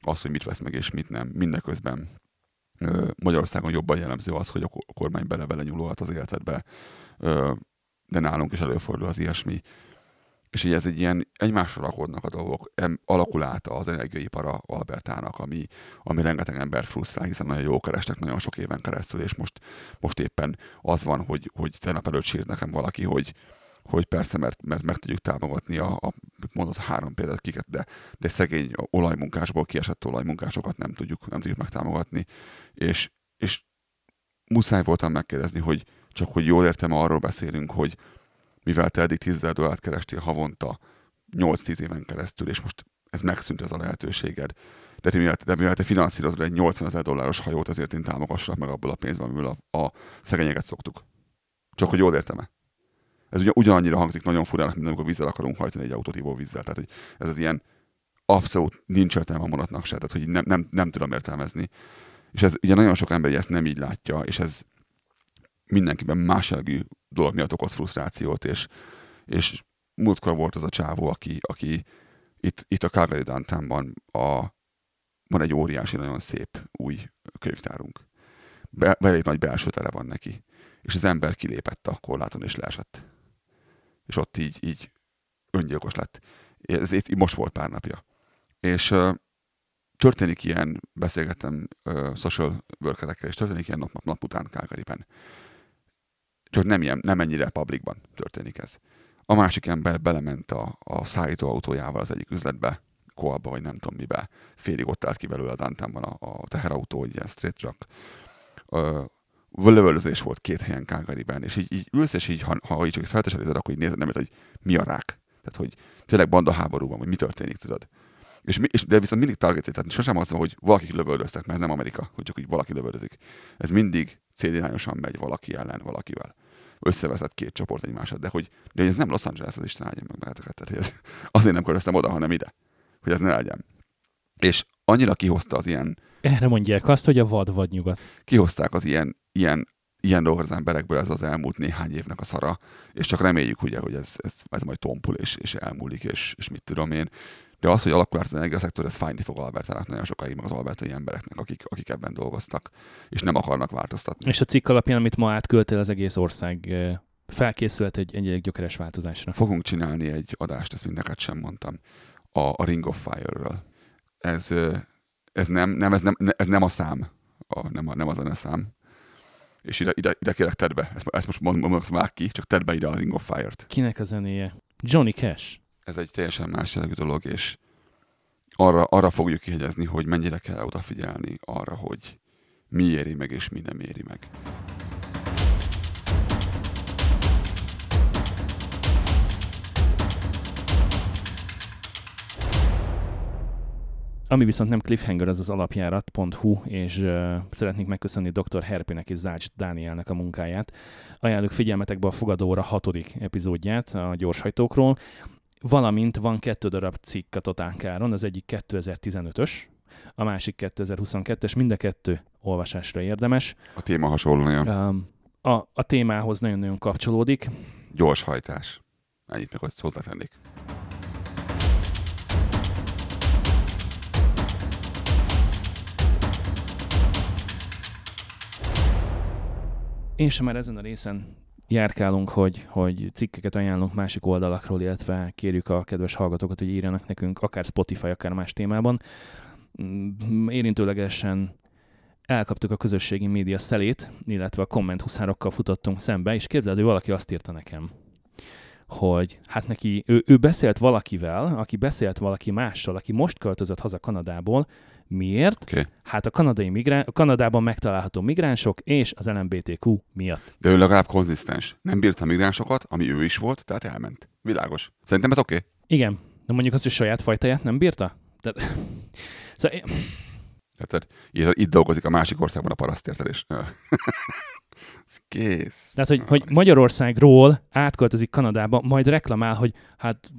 azt, hogy mit vesz meg és mit nem. Mindeközben Magyarországon jobban jellemző az, hogy a kormány bele-bele nyúlhat az életedbe, de nálunk is előfordul az ilyesmi. És így ez egy ilyen egymásra rakodnak a dolgok, alakul át az energiaipara Albertának, ami, ami rengeteg ember frusztrál, hiszen nagyon jó kerestek nagyon sok éven keresztül, és most, most éppen az van, hogy, hogy tegnap előtt sírt nekem valaki, hogy, hogy persze, mert, mert meg tudjuk támogatni a, a mondod három példát kiket, de, de szegény olajmunkásból kiesett olajmunkásokat nem tudjuk, nem tudjuk megtámogatni, és, és muszáj voltam megkérdezni, hogy csak hogy jól értem, arról beszélünk, hogy mivel te eddig 10 dollárt kerestél havonta 8-10 éven keresztül, és most ez megszűnt ez a lehetőséged. De, te, mivel, de mivel te finanszírozod egy 80 ezer dolláros hajót, ezért én támogassak meg abból a pénzből, amiből a, a szegényeket szoktuk. Csak hogy jól értem-e? Ez ugye ugyanannyira hangzik nagyon furának, mint amikor vízzel akarunk hajtani egy autót vízzel. Tehát, hogy ez az ilyen abszolút nincs értelme a mondatnak se, tehát hogy nem, nem, nem tudom értelmezni. És ez ugye nagyon sok ember ezt nem így látja, és ez mindenkiben más jellegű dolog miatt okoz frusztrációt, és, és múltkor volt az a csávó, aki, aki itt, itt a Calgary downtownban a, van egy óriási, nagyon szép új könyvtárunk. Be, elég nagy belső tere van neki. És az ember kilépett a korláton és leesett. És ott így, így öngyilkos lett. Ez itt most volt pár napja. És történik ilyen, beszélgettem social workerekkel, és történik ilyen nap, nap után Calgaryben. Csak nem, ilyen, nem ennyire publicban történik ez. A másik ember belement a, a szállító autójával az egyik üzletbe, koalba, vagy nem tudom mibe. Félig ott állt ki belőle a downtownban a, a teherautó, egy ilyen street truck. Lövöldözés volt két helyen Calgaryben, és így, így ülsz, és így, ha, ha így csak felteselized, akkor így nézed, nem hogy mi a rák. Tehát, hogy tényleg banda háború van, hogy mi történik, tudod. És, és, de viszont mindig target tehát sosem az van, hogy valaki lövöldöztek, mert ez nem Amerika, hogy csak úgy valaki lövöldözik. Ez mindig célirányosan megy valaki ellen valakivel. Összevezet két csoport egymását, de hogy, de hogy ez nem Los Angeles, az Isten áldja meg benneteket. Tehát, hogy ez, azért nem köröztem oda, hanem ide, hogy ez ne legyen. És annyira kihozta az ilyen... Erre mondják azt, hogy a vad vad nyugat. Kihozták az ilyen, ilyen, ilyen dolgok az emberekből ez az elmúlt néhány évnek a szara, és csak reméljük ugye, hogy ez, ez, ez majd tompul és, és elmúlik, és, és mit tudom én. De az, hogy alakul az energiaszektor, ez fájni fog Albertának nagyon sokáig, meg az albertai embereknek, akik, akik ebben dolgoztak, és nem akarnak változtatni. És a cikk alapján, amit ma átköltél, az egész ország felkészült egy, egy, egy gyökeres változásra. Fogunk csinálni egy adást, ezt mind neked sem mondtam, a, a Ring of Fire-ről. Ez, ez, nem, nem, ez, nem, ez nem a szám, a, nem, a, nem a zeneszám. És ide, ide, ide kérek tedd be, ezt, ezt most mondom, azt vág ki, csak tedd be ide a Ring of Fire-t. Kinek a zenéje? Johnny Cash. Ez egy teljesen más jellegű dolog, és arra, arra fogjuk kihegyezni, hogy mennyire kell odafigyelni arra, hogy mi éri meg, és mi nem éri meg. Ami viszont nem cliffhanger, az az alapjárat.hu, és uh, szeretnék megköszönni dr. Herpinek és Zács Dánielnek a munkáját. Ajánlok figyelmetekbe a Fogadóra hatodik epizódját a gyorshajtókról, valamint van kettő darab cikk a Totálkáron, az egyik 2015-ös, a másik 2022-es, mind a kettő olvasásra érdemes. A téma hasonló nagyon. Um, a, a témához nagyon-nagyon kapcsolódik. Gyors hajtás. Ennyit meg azt hozzátennék. És már ezen a részen járkálunk, hogy, hogy cikkeket ajánlunk másik oldalakról, illetve kérjük a kedves hallgatókat, hogy írjanak nekünk akár Spotify, akár más témában. Mm, Érintőlegesen elkaptuk a közösségi média szelét, illetve a kommenthuszárokkal futottunk szembe, és képzeld, hogy valaki azt írta nekem, hogy hát neki, ő, ő beszélt valakivel, aki beszélt valaki mással, aki most költözött haza Kanadából, Miért? Okay. Hát a kanadai migrán, a Kanadában megtalálható migránsok és az LMBTQ miatt. De ő legalább konzisztens. Nem bírta a migránsokat, ami ő is volt, tehát elment. Világos. Szerintem ez oké. Okay. Igen. De mondjuk azt, hogy saját fajtáját nem bírta? Tehát, szóval, Tehát itt, dolgozik a másik országban a paraszt, érted? És, Ez kész. tehát hogy, hogy Magyarországról átköltözik Kanadába, majd reklamál, hogy hát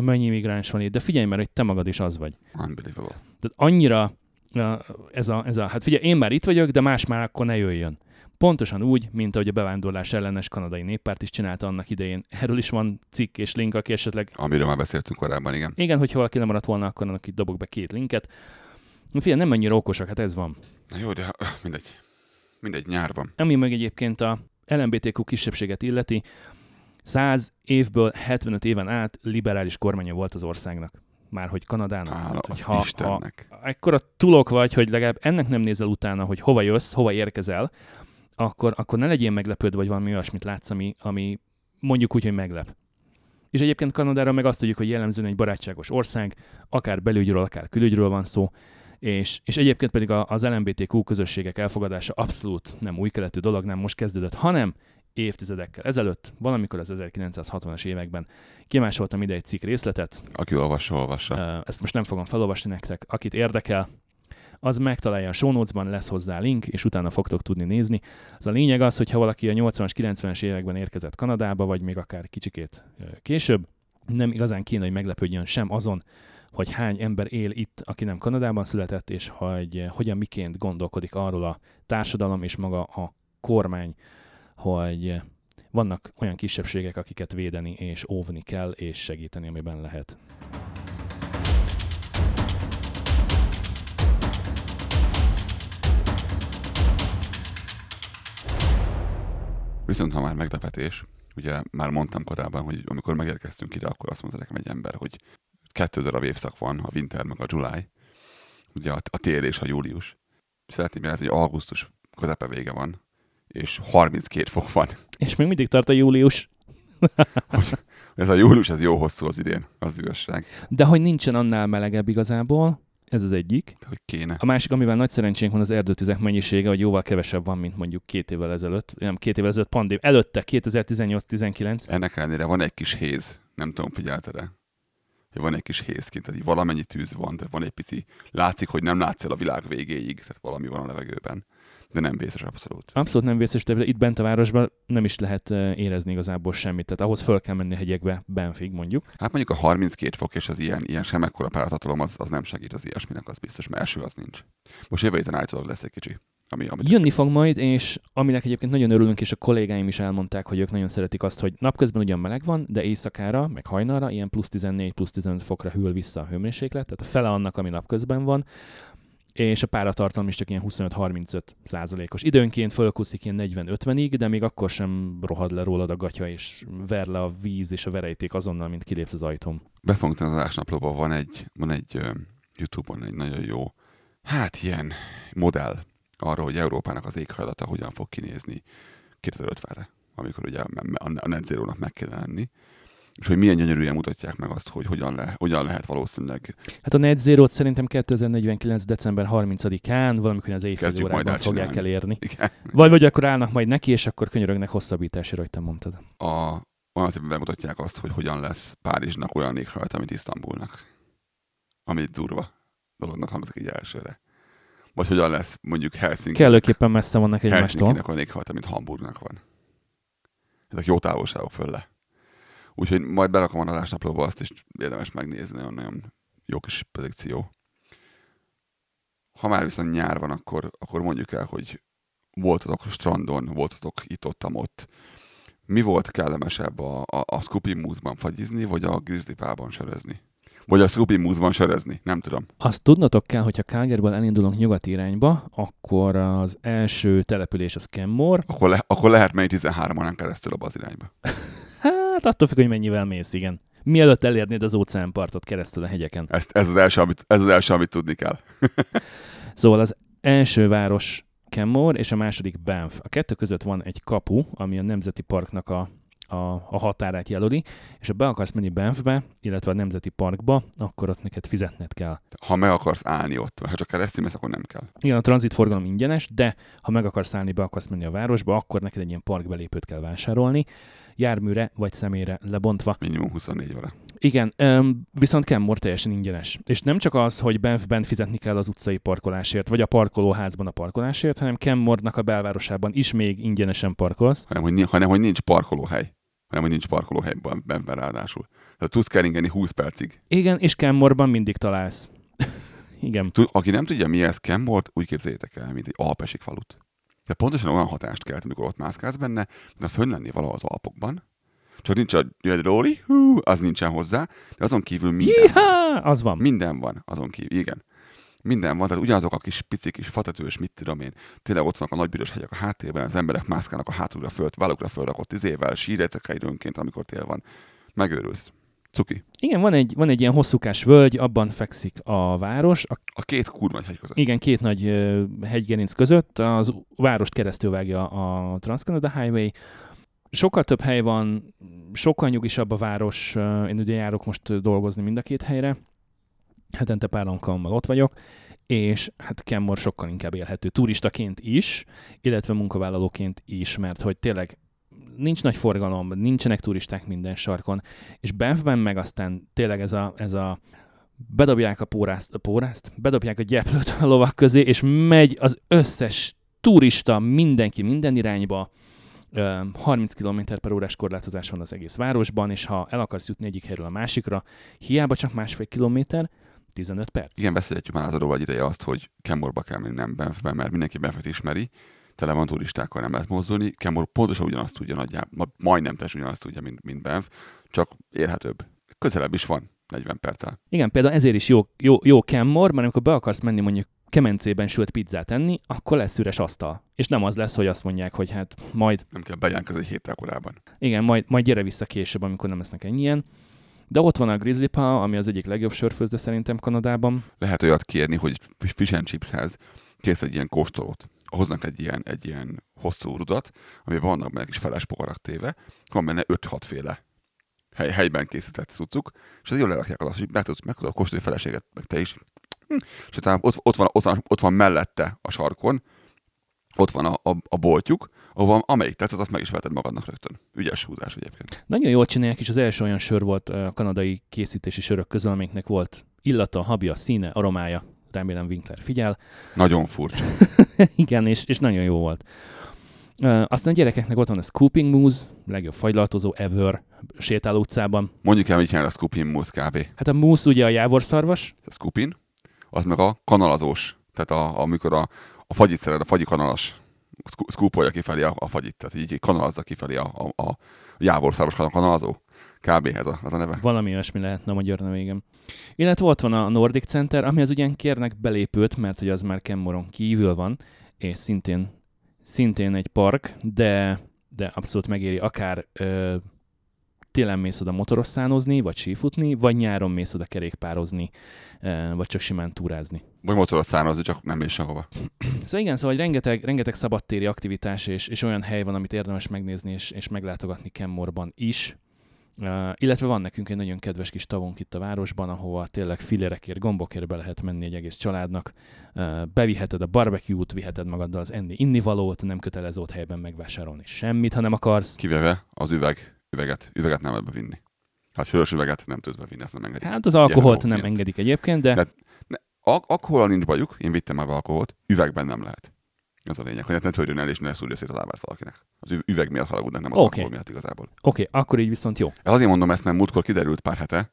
mennyi migráns van itt, de figyelj már, hogy te magad is az vagy. Unbelievable. Tehát annyira ez a, ez a, hát figyelj, én már itt vagyok, de más már akkor ne jöjjön. Pontosan úgy, mint ahogy a bevándorlás ellenes kanadai néppárt is csinálta annak idején. Erről is van cikk és link, aki esetleg Amiről már beszéltünk korábban, igen. Igen, hogyha valaki lemaradt volna, akkor annak itt dobok be két linket. Figyelj, nem annyira okosak, hát ez van. Na jó, de mindegy. Mindegy, nyár van. Ami meg egyébként a LMBTQ kisebbséget illeti, 100 évből 75 éven át liberális kormánya volt az országnak. Már hogy Kanadának. Hála Tehát, hogy ha, ha Istennek. ekkora tulok vagy, hogy legalább ennek nem nézel utána, hogy hova jössz, hova érkezel, akkor, akkor ne legyél meglepődve, vagy valami olyasmit látsz, ami, ami mondjuk úgy, hogy meglep. És egyébként Kanadára meg azt tudjuk, hogy jellemzően egy barátságos ország, akár belügyről, akár külügyről van szó, és, és egyébként pedig az LMBTQ közösségek elfogadása abszolút nem új keletű dolog, nem most kezdődött, hanem évtizedekkel ezelőtt, valamikor az 1960-as években kimásoltam ide egy cikk részletet, Aki olvassa, olvassa. Ezt most nem fogom felolvasni nektek. Akit érdekel, az megtalálja a show notes-ban, lesz hozzá link, és utána fogtok tudni nézni. Az a lényeg az, hogy ha valaki a 80-as, 90-es években érkezett Kanadába, vagy még akár kicsikét később, nem igazán kéne, hogy meglepődjön sem azon, hogy hány ember él itt, aki nem Kanadában született, és hogy eh, hogyan miként gondolkodik arról a társadalom és maga a kormány, hogy eh, vannak olyan kisebbségek, akiket védeni és óvni kell, és segíteni, amiben lehet. Viszont ha már meglepetés, ugye már mondtam korábban, hogy amikor megérkeztünk ide, akkor azt mondta nekem egy ember, hogy kettő darab évszak van, a winter meg a July, ugye a, a tél és a július. Szeretném jelezni, hogy augusztus közepe vége van, és 32 fok van. És még mindig tart a július. Ez a július, ez jó hosszú az idén, az igazság. De hogy nincsen annál melegebb igazából, ez az egyik. De hogy kéne. A másik, amivel nagy szerencsénk van az erdőtüzek mennyisége, hogy jóval kevesebb van, mint mondjuk két évvel ezelőtt. Nem, két évvel ezelőtt pandém. Előtte, 2018-19. Ennek ellenére van egy kis héz, nem tudom, figyelted -e? Hogy van egy kis héz kint, tehát így valamennyi tűz van, tehát van egy pici, látszik, hogy nem látsz el a világ végéig, tehát valami van a levegőben, de nem vészes abszolút. Abszolút nem vészes, de itt bent a városban nem is lehet eh, érezni igazából semmit. Tehát ahhoz föl kell menni a hegyekbe, Benfig mondjuk. Hát mondjuk a 32 fok és az ilyen, ilyen sem ekkora páratartalom, az, az nem segít az ilyesminek, az biztos, mert első az nincs. Most jövő héten állítólag lesz egy kicsi. Ami, amit Jönni fog majd, és aminek egyébként nagyon örülünk, és a kollégáim is elmondták, hogy ők nagyon szeretik azt, hogy napközben ugyan meleg van, de éjszakára, meg hajnalra ilyen plusz 14, plusz 15 fokra hűl vissza a hőmérséklet, tehát a fele annak, ami napközben van, és a páratartalom is csak ilyen 25-35 százalékos. Időnként fölkuszik ilyen 40-50-ig, de még akkor sem rohad le rólad a gatya, és ver le a víz és a verejték azonnal, mint kilépsz az ajtón. Befogtam az adásnaplóban, van egy, van egy uh, YouTube-on egy nagyon jó, hát ilyen modell arra, hogy Európának az éghajlata hogyan fog kinézni 2050-re, amikor ugye a net zero-nak meg kell lenni és hogy milyen gyönyörűen mutatják meg azt, hogy hogyan, le, hogyan lehet valószínűleg. Hát a Net zero szerintem 2049. december 30-án, valamikor az éjfél fogják elérni. Igen. Vagy, vagy akkor állnak majd neki, és akkor könyörögnek hosszabbításra, hogy te mondtad. A, olyan szépen bemutatják azt, hogy hogyan lesz Párizsnak olyan éghajlat, mint Isztambulnak. Ami durva dolognak hangzik így elsőre. Vagy hogyan lesz mondjuk Helsinki. Kellőképpen messze vannak egymástól. Helsinki-nek olyan éghajlata, mint Hamburgnak van. Ezek jó távolságok föl le. Úgyhogy majd berakom a adásnaplóba, azt is érdemes megnézni, nagyon, nagyon jó kis predikció. Ha már viszont nyár van, akkor, akkor mondjuk el, hogy voltatok a strandon, voltatok itt, ott, ott. Mi volt kellemesebb a, a, a Scoopy Moose-ban fagyizni, vagy a Grizzly Pálban sörözni? Vagy a Scoopy Moose-ban sörözni? Nem tudom. Azt tudnotok kell, hogyha Calgaryból elindulunk nyugati irányba, akkor az első település az Kenmore. Akkor, le, akkor lehet menni 13 órán keresztül abba az irányba. Hát attól függ, hogy mennyivel mész, igen. Mielőtt elérnéd az óceánpartot keresztül a hegyeken. Ezt, ez, az első, amit, ez az első, amit tudni kell. szóval az első város Kenmore, és a második Banff. A kettő között van egy kapu, ami a Nemzeti Parknak a, a, a határát jelöli, és ha be akarsz menni Banffbe, illetve a Nemzeti Parkba, akkor ott neked fizetned kell. Ha meg akarsz állni ott, ha csak keresztül mész, akkor nem kell. Igen, a tranzitforgalom ingyenes, de ha meg akarsz állni, be akarsz menni a városba, akkor neked egy ilyen parkbelépőt kell vásárolni járműre vagy személyre lebontva. Minimum 24 óra. Igen, viszont Kenmore teljesen ingyenes. És nem csak az, hogy Banffben fizetni kell az utcai parkolásért, vagy a parkolóházban a parkolásért, hanem Kenmore-nak a belvárosában is még ingyenesen parkolsz. Hanem, hogy, hanem, hogy nincs parkolóhely hanem hogy nincs parkolóhely Banffben ráadásul. Tehát tudsz keringeni 20 percig. Igen, és Kenmore-ban mindig találsz. Igen. Aki nem tudja, mi ez Kenmore, úgy képzeljétek el, mint egy alpesik falut. De pontosan olyan hatást kelt, amikor ott mászkálsz benne, mint a fönn lenni valahol az Alpokban. Csak nincs a róli, hú, az nincsen hozzá, de azon kívül minden Jiha! van. Az van. Minden van azon kívül, igen. Minden van, tehát ugyanazok a kis picik, kis fatetős, mit tudom én, tényleg ott vannak a nagybűrös hegyek a háttérben, az emberek mászkálnak a hátulra föld, vállukra fölrakott izével, sírecekkel időnként, amikor tél van. Megőrülsz. Cuki. Igen, van egy, van egy ilyen hosszúkás völgy, abban fekszik a város. A, a két kurva hegy között. Igen, két nagy uh, hegygerinc között. Az várost keresztül vágja a Transcanada Highway. Sokkal több hely van, sokkal nyugisabb a város. Én ugye járok most dolgozni mind a két helyre. Hetente pár alkalommal ott vagyok és hát Kenmore sokkal inkább élhető turistaként is, illetve munkavállalóként is, mert hogy tényleg nincs nagy forgalom, nincsenek turisták minden sarkon, és Banffben meg aztán tényleg ez a, ez a bedobják a pórázt, a pórázt, bedobják a gyeplőt a lovak közé, és megy az összes turista, mindenki minden irányba, 30 km per órás korlátozás van az egész városban, és ha el akarsz jutni egyik helyről a másikra, hiába csak másfél kilométer, 15 perc. Igen, beszélhetjük már az adóval ideje azt, hogy Kemorba kell menni, nem Banffben, mert mindenki Banffet ismeri, tele van turistákkal, nem lehet mozdulni. Kemor pontosan ugyanazt tudja nagyjából, majdnem teljesen ugyanazt tudja, mint, mint Banff, csak érhetőbb. Közelebb is van, 40 perccel. Igen, például ezért is jó, jó, jó Kemmor, mert amikor be akarsz menni mondjuk kemencében sült pizzát enni, akkor lesz üres asztal. És nem az lesz, hogy azt mondják, hogy hát majd... Nem kell bejelentkezni egy héttel korábban. Igen, majd, majd gyere vissza később, amikor nem lesznek ennyien. De ott van a Grizzly Pa, ami az egyik legjobb sörfőzde szerintem Kanadában. Lehet olyat kérni, hogy fish and chipshez kész egy ilyen kóstolót hoznak egy ilyen, egy ilyen hosszú rudat, amiben vannak benne kis feles poharak téve, van benne 5-6 féle hely, helyben készített cuccuk, és az jól lerakják az, hogy meg tudod, meg tudod kóstolni feleséget, meg te is. És utána ott, ott, van, ott, van, ott van mellette a sarkon, ott van a, a, a boltjuk, ahol amelyik tetszett, azt meg is veted magadnak rögtön. Ügyes húzás egyébként. Nagyon jól csinálják, és az első olyan sör volt a kanadai készítési sörök közül, amiknek volt illata, habja, színe, aromája, remélem Winkler figyel. Nagyon furcsa. Igen, és, és nagyon jó volt. Uh, aztán a gyerekeknek ott van a Scooping Moose, legjobb fagylaltozó ever sétáló utcában. Mondjuk el, mit jelent a Scooping Moose kb. Hát a Moose ugye a jávorszarvas. A Scooping, az meg a kanalazós. Tehát a, amikor a, a fagyit szeret, a fagyi kanalas scoopolja kifelé a, a fagyit, tehát így kanalazza kifelé a, a, a jávorszarvas kanalazó. Kb. ez a, az a neve. Valami olyasmi lehetne a magyar neve, igen. Illetve ott van a Nordic Center, ami az ugyan kérnek belépőt, mert hogy az már Kenmoron kívül van, és szintén, szintén egy park, de, de abszolút megéri akár ö, télen mész oda motorosszánozni, vagy sífutni, vagy nyáron mész oda kerékpározni, ö, vagy csak simán túrázni. Vagy motoros szánozni, csak nem mész sehova. Szóval igen, szóval rengeteg, rengeteg szabadtéri aktivitás és, és olyan hely van, amit érdemes megnézni és, és meglátogatni Kenmorban is. Uh, illetve van nekünk egy nagyon kedves kis tavunk itt a városban, ahova tényleg filérekért, gombokért be lehet menni egy egész családnak. Uh, beviheted a barbecue-t, viheted magaddal az enni innivalót, nem kötelező ott helyben megvásárolni semmit, ha nem akarsz. Kivéve az üveg, üveget. Üveget nem lehet bevinni. Hát sörös üveget nem tudsz bevinni, ezt nem engedik. Hát az alkoholt nem miatt. engedik egyébként, de, De- alkohol nincs bajuk, én vittem már alkoholt, üvegben nem lehet. Ez a lényeg, hogy hát ne törjön el és ne szúrja szét a lábát valakinek. Az üv- üveg miatt haragudnak, nem az okay. alkohol miatt igazából. oké, okay, akkor így viszont jó. Ez azért mondom ezt, mert múltkor kiderült pár hete,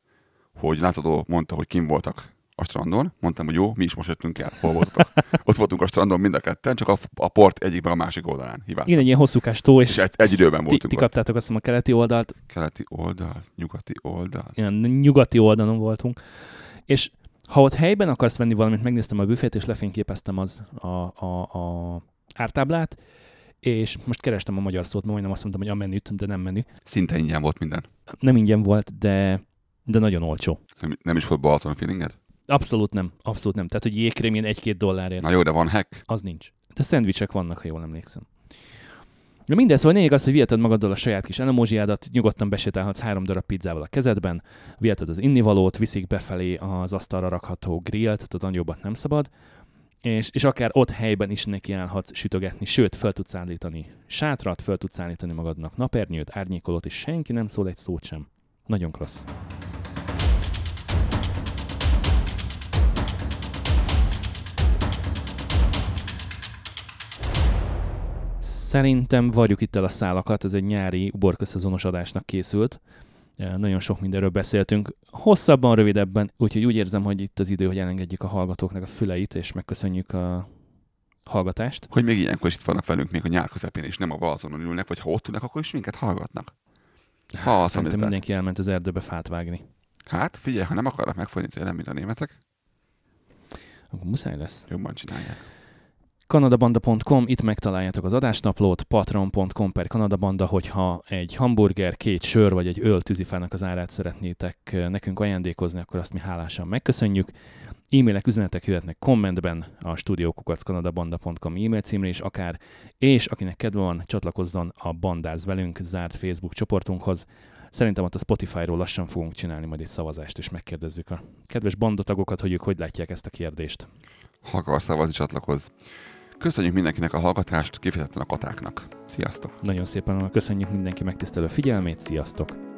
hogy látható mondta, hogy kim voltak a strandon. Mondtam, hogy jó, mi is most jöttünk el. Hol voltatok? Ott voltunk a strandon mind a ketten, csak a, a port egyik meg a másik oldalán. Hibát. Igen, egy ilyen hosszúkás tó, És és egy, egy időben ti, voltunk ti ott. kaptátok azt hiszem a keleti oldalt, Keleti oldal, nyugati oldal. ilyen nyugati oldalon voltunk, és ha ott helyben akarsz venni valamit, megnéztem a büfét, és lefényképeztem az a, a, a ártáblát, és most kerestem a magyar szót, mert majdnem azt mondtam, hogy a menüt, de nem menü. Szinte ingyen volt minden. Nem ingyen volt, de, de nagyon olcsó. Nem, nem is volt Balaton feelinged? Abszolút nem, abszolút nem. Tehát, hogy jégkrém ilyen egy-két dollárért, Na jó, de van hack. az nincs. De szendvicsek vannak, ha jól emlékszem. De minden, szóval lényeg az, hogy viheted magaddal a saját kis elemózsiádat, nyugodtan besétálhatsz három darab pizzával a kezedben, viheted az innivalót, viszik befelé az asztalra rakható grillt, tehát nagyobbat nem szabad, és, és akár ott helyben is nekiállhatsz sütögetni, sőt, fel tudsz állítani sátrat, fel tudsz állítani magadnak napernyőt, árnyékolót, és senki nem szól egy szót sem. Nagyon klassz. Szerintem varjuk itt el a szálakat, ez egy nyári uborkaszezonos adásnak készült. Nagyon sok mindenről beszéltünk, hosszabban, rövidebben, úgyhogy úgy érzem, hogy itt az idő, hogy elengedjük a hallgatóknak a füleit, és megköszönjük a hallgatást. Hogy még ilyenkor is itt vannak velünk még a nyár közepén, és nem a Balatonon ülnek, vagy ha ott ülnek, akkor is minket hallgatnak. Ha azt Szerintem mindenki elment az erdőbe fát vágni. Hát figyelj, ha nem akarnak megfogni tényleg, mint a németek, Akkor muszáj lesz. jobban csinálják. kanadabanda.com, itt megtaláljátok az adásnaplót, patreon.com per kanadabanda, hogyha egy hamburger, két sör vagy egy öl tűzifának az árát szeretnétek eh, nekünk ajándékozni, akkor azt mi hálásan megköszönjük. E-mailek, üzenetek jöhetnek kommentben a studiokukackanadabanda.com e-mail címre is akár, és akinek kedve van, csatlakozzon a Bandáz velünk zárt Facebook csoportunkhoz. Szerintem ott a Spotify-ról lassan fogunk csinálni majd egy szavazást, és megkérdezzük a kedves bandatagokat, hogy ők hogy látják ezt a kérdést. Ha akarsz szavazni, csatlakozz. Köszönjük mindenkinek a hallgatást, kifejezetten a katáknak. Sziasztok! Nagyon szépen köszönjük mindenki megtisztelő figyelmét, sziasztok!